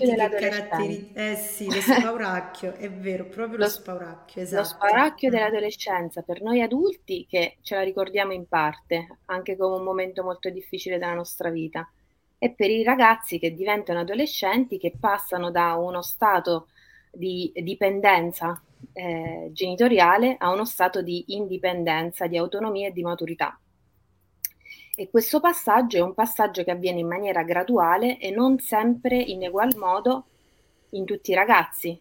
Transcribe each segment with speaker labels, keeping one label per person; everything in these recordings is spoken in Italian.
Speaker 1: che. Eh sì, lo spauracchio, è vero, proprio lo
Speaker 2: Lo,
Speaker 1: spauracchio,
Speaker 2: lo
Speaker 1: esatto.
Speaker 2: spauracchio
Speaker 1: Mm.
Speaker 2: dell'adolescenza per noi adulti, che ce la ricordiamo in parte, anche come un momento molto difficile della nostra vita, e per i ragazzi che diventano adolescenti, che passano da uno stato di dipendenza eh, genitoriale a uno stato di indipendenza, di autonomia e di maturità. E questo passaggio è un passaggio che avviene in maniera graduale e non sempre in egual modo in tutti i ragazzi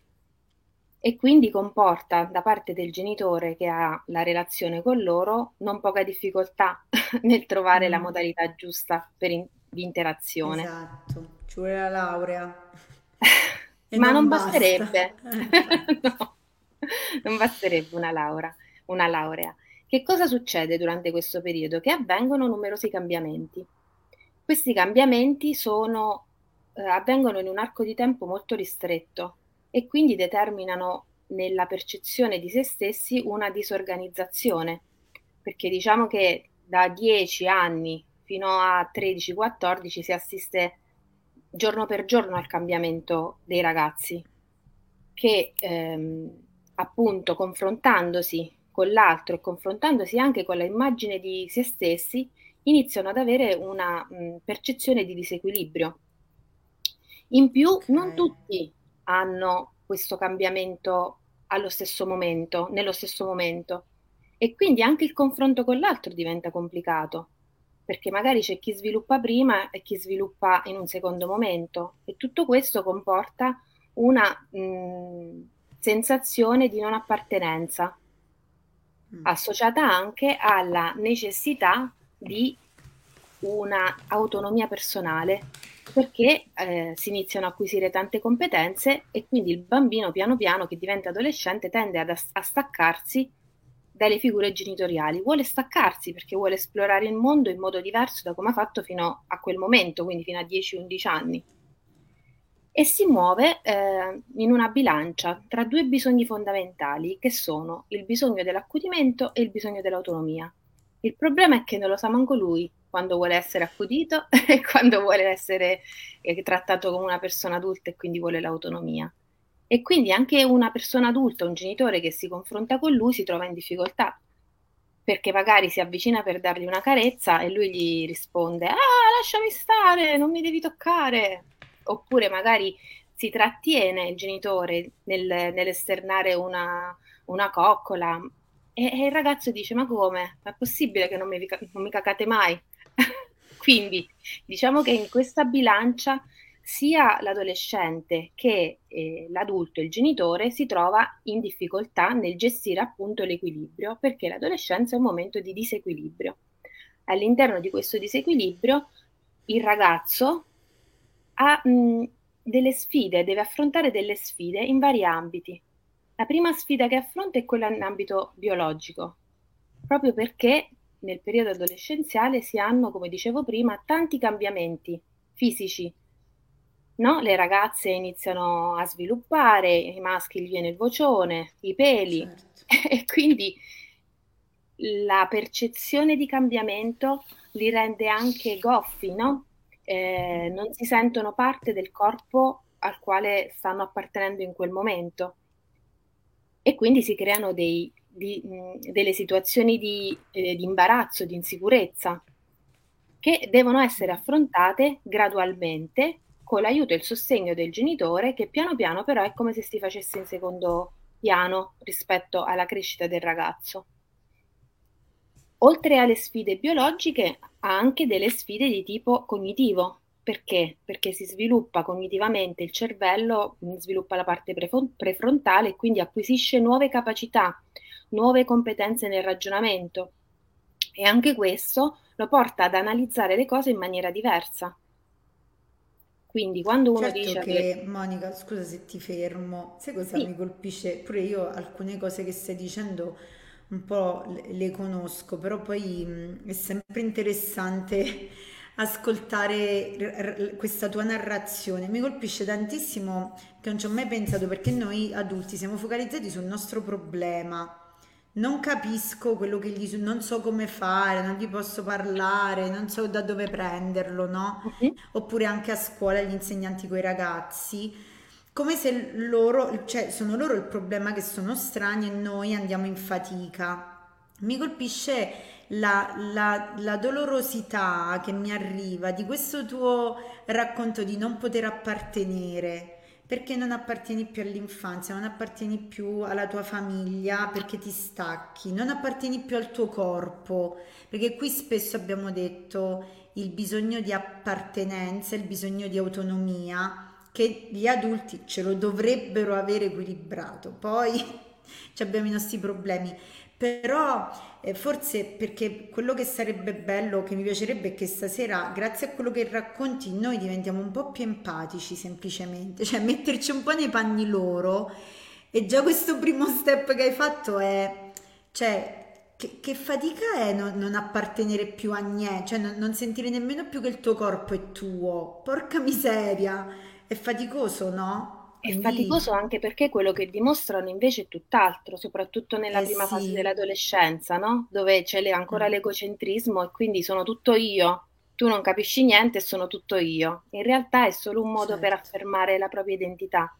Speaker 2: e quindi comporta da parte del genitore che ha la relazione con loro non poca difficoltà nel trovare la
Speaker 1: Mm.
Speaker 2: modalità giusta per in- di interazione.
Speaker 1: Esatto, ci vuole la laurea
Speaker 2: Ma non
Speaker 1: non
Speaker 2: basterebbe, no, non basterebbe una laurea, una laurea. Che cosa succede durante questo periodo? Che avvengono numerosi cambiamenti. Questi cambiamenti sono, eh, avvengono in un arco di tempo molto ristretto e quindi determinano nella percezione di se stessi una disorganizzazione, perché diciamo che da 10 anni fino a 13-14 si assiste giorno per giorno al cambiamento dei ragazzi che ehm, appunto confrontandosi con l'altro e confrontandosi anche con l'immagine di se stessi, iniziano ad avere una mh, percezione di disequilibrio. In più,
Speaker 1: Ok,
Speaker 2: non tutti hanno questo cambiamento allo stesso momento, nello stesso momento, e quindi anche il confronto con l'altro diventa complicato, perché magari c'è chi sviluppa prima e chi sviluppa in un secondo momento, e tutto questo comporta una mh, sensazione di non appartenenza. Associata anche alla necessità di una autonomia personale, perché eh, si iniziano a acquisire tante competenze e quindi il bambino piano piano che diventa adolescente tende ad as- a staccarsi dalle figure genitoriali, vuole staccarsi perché vuole esplorare il mondo in modo diverso da come ha fatto fino a quel momento, quindi fino a 10-11 anni e si muove eh, in una bilancia tra due bisogni fondamentali che sono il bisogno dell'accudimento e il bisogno dell'autonomia. Il problema è che non lo sa manco lui quando vuole essere accudito e quando vuole essere eh, trattato come una persona adulta e quindi vuole l'autonomia. E quindi anche una persona adulta, un genitore che si confronta con lui si trova in difficoltà perché magari si avvicina per dargli una carezza e lui gli risponde: Ah, lasciami stare, non mi devi toccare. Oppure magari si trattiene il genitore nel, nell'esternare una, una coccola e, e il ragazzo dice: Ma come? È possibile che non mi, non mi cacate mai? Quindi diciamo che in questa bilancia sia l'adolescente che eh, l'adulto il genitore si trova in difficoltà nel gestire appunto l'equilibrio, perché l'adolescenza è un momento di disequilibrio. All'interno di questo disequilibrio il ragazzo ha mh, delle sfide, deve affrontare delle sfide in vari ambiti. La prima sfida che affronta è quella in ambito biologico, proprio perché nel periodo adolescenziale si hanno, come dicevo prima, tanti cambiamenti fisici no? Le ragazze iniziano a sviluppare, i maschi gli viene il vocione, i peli
Speaker 1: certo.
Speaker 2: e quindi la percezione di cambiamento li rende anche goffi, no? Eh, non si sentono parte del corpo al quale stanno appartenendo in quel momento e quindi si creano dei, di, mh, delle situazioni di, eh, di imbarazzo, di insicurezza che devono essere affrontate gradualmente con l'aiuto e il sostegno del genitore, che piano piano però è come se si facesse in secondo piano rispetto alla crescita del ragazzo. Oltre alle sfide biologiche, ha anche delle sfide di tipo cognitivo. Perché? Perché si sviluppa cognitivamente il cervello, sviluppa la parte prefrontale e quindi acquisisce nuove capacità, nuove competenze nel ragionamento. E anche questo lo porta ad analizzare le cose in maniera diversa. Quindi quando uno
Speaker 1: Certo
Speaker 2: dice
Speaker 1: che, Monica, scusa se ti fermo, sai cosa
Speaker 2: sì,
Speaker 1: mi colpisce? Pure io alcune cose che stai dicendo un po' le, conosco, però poi mh, è sempre interessante ascoltare r- r- questa tua narrazione. Mi colpisce tantissimo che non ci ho mai pensato perché noi adulti siamo focalizzati sul nostro problema, non capisco quello che gli, non so come fare, non gli posso parlare, non so da dove prenderlo, no?
Speaker 2: Mhm.
Speaker 1: Oppure anche a scuola gli insegnanti con i ragazzi, come se loro, cioè sono loro il problema che sono strani e noi andiamo in fatica. Mi colpisce la, la- la dolorosità che mi arriva di questo tuo racconto di non poter appartenere, perché non appartieni più all'infanzia, non appartieni più alla tua famiglia, perché ti stacchi, non appartieni più al tuo corpo, perché qui spesso abbiamo detto il bisogno di appartenenza, il bisogno di autonomia, che gli adulti ce lo dovrebbero avere equilibrato. Poi abbiamo i nostri problemi. Però eh, forse perché quello che sarebbe bello, che mi piacerebbe è che stasera, grazie a quello che racconti, noi diventiamo un po' più empatici semplicemente, cioè metterci un po' nei panni loro. E già questo primo step che hai fatto è, cioè, che, che fatica è non, non appartenere più a niente, cioè non, non sentire nemmeno più che il tuo corpo è tuo. Porca miseria, è faticoso, no?
Speaker 2: È
Speaker 1: Quindi,
Speaker 2: faticoso anche perché quello che dimostrano invece è tutt'altro, soprattutto nella
Speaker 1: eh
Speaker 2: prima fase
Speaker 1: sì.
Speaker 2: dell'adolescenza, no? Dove c'è le- ancora
Speaker 1: Mm.
Speaker 2: l'egocentrismo e quindi sono tutto io, tu non capisci niente e sono tutto io. In realtà è solo un modo per
Speaker 1: Certo,
Speaker 2: affermare la propria identità.